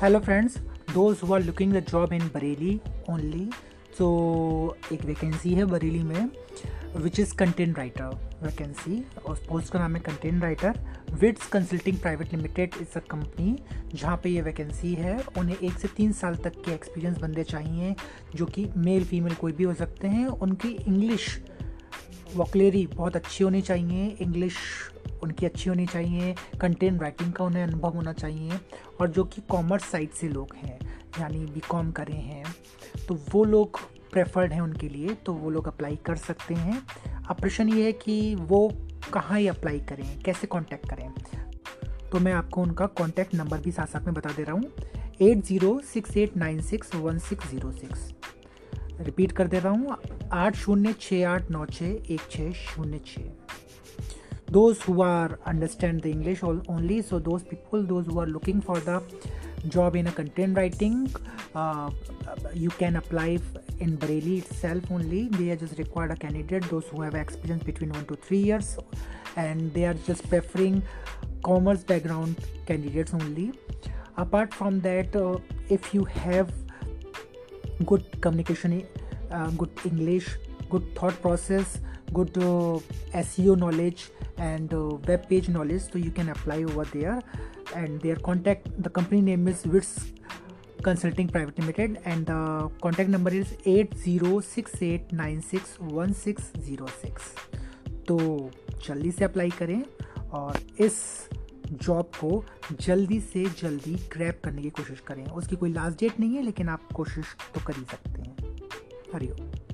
Hello friends those who are looking the job in Bareilly only so एक vacancy है बरेली में which is content writer vacancy और post का नाम है content writer Vits consulting private limited is a company जहाँ पे ये वैकेंसी है. उन्हें एक से तीन साल तक के एक्सपीरियंस बंदे चाहिए, जो कि मेल फीमेल कोई भी हो सकते हैं. उनकी इंग्लिश वॉकलेरी बहुत अच्छी होनी चाहिए इंग्लिश उनकी अच्छी होनी चाहिए कंटेंट राइटिंग का उन्हें अनुभव होना चाहिए और जो कि कॉमर्स साइड से लोग हैं, यानी बी कॉम करे हैं तो वो लोग प्रेफर्ड हैं उनके लिए तो वो लोग अप्लाई कर सकते हैं। अब प्रश्न ये है कि वो कहाँ ही अप्लाई करें, कैसे कांटेक्ट करें? तो मैं आपको उनका कॉन्टैक्ट नंबर भी साथ साथ में बता दे रहा हूँ eight zero six eight nine six one six zero six repeat कर दे रहा हूँ, आठ शून्य छः, आठ नौ छः, एक छः शून्य छः। Those who are understand the English only so those people those who are looking for the job in a content writing you can apply in Bareilly itself only they are just required a candidate those who have experience between one two three years and they are just preferring commerce background candidates only apart from that if you have good communication good English good thought process good S C O knowledge and web page knowledge तो you can apply over there and there contact the company name is Vits consulting private limited and the contact number is eight zero six eight nine six one six zero six तो जल्दी से apply करें और इस job को जल्दी से जल्दी क्रैप करने की कोशिश करें। उसकी कोई लास्ट डेट नहीं है, लेकिन आप कोशिश तो कर ही सकते हैं। हरिओम।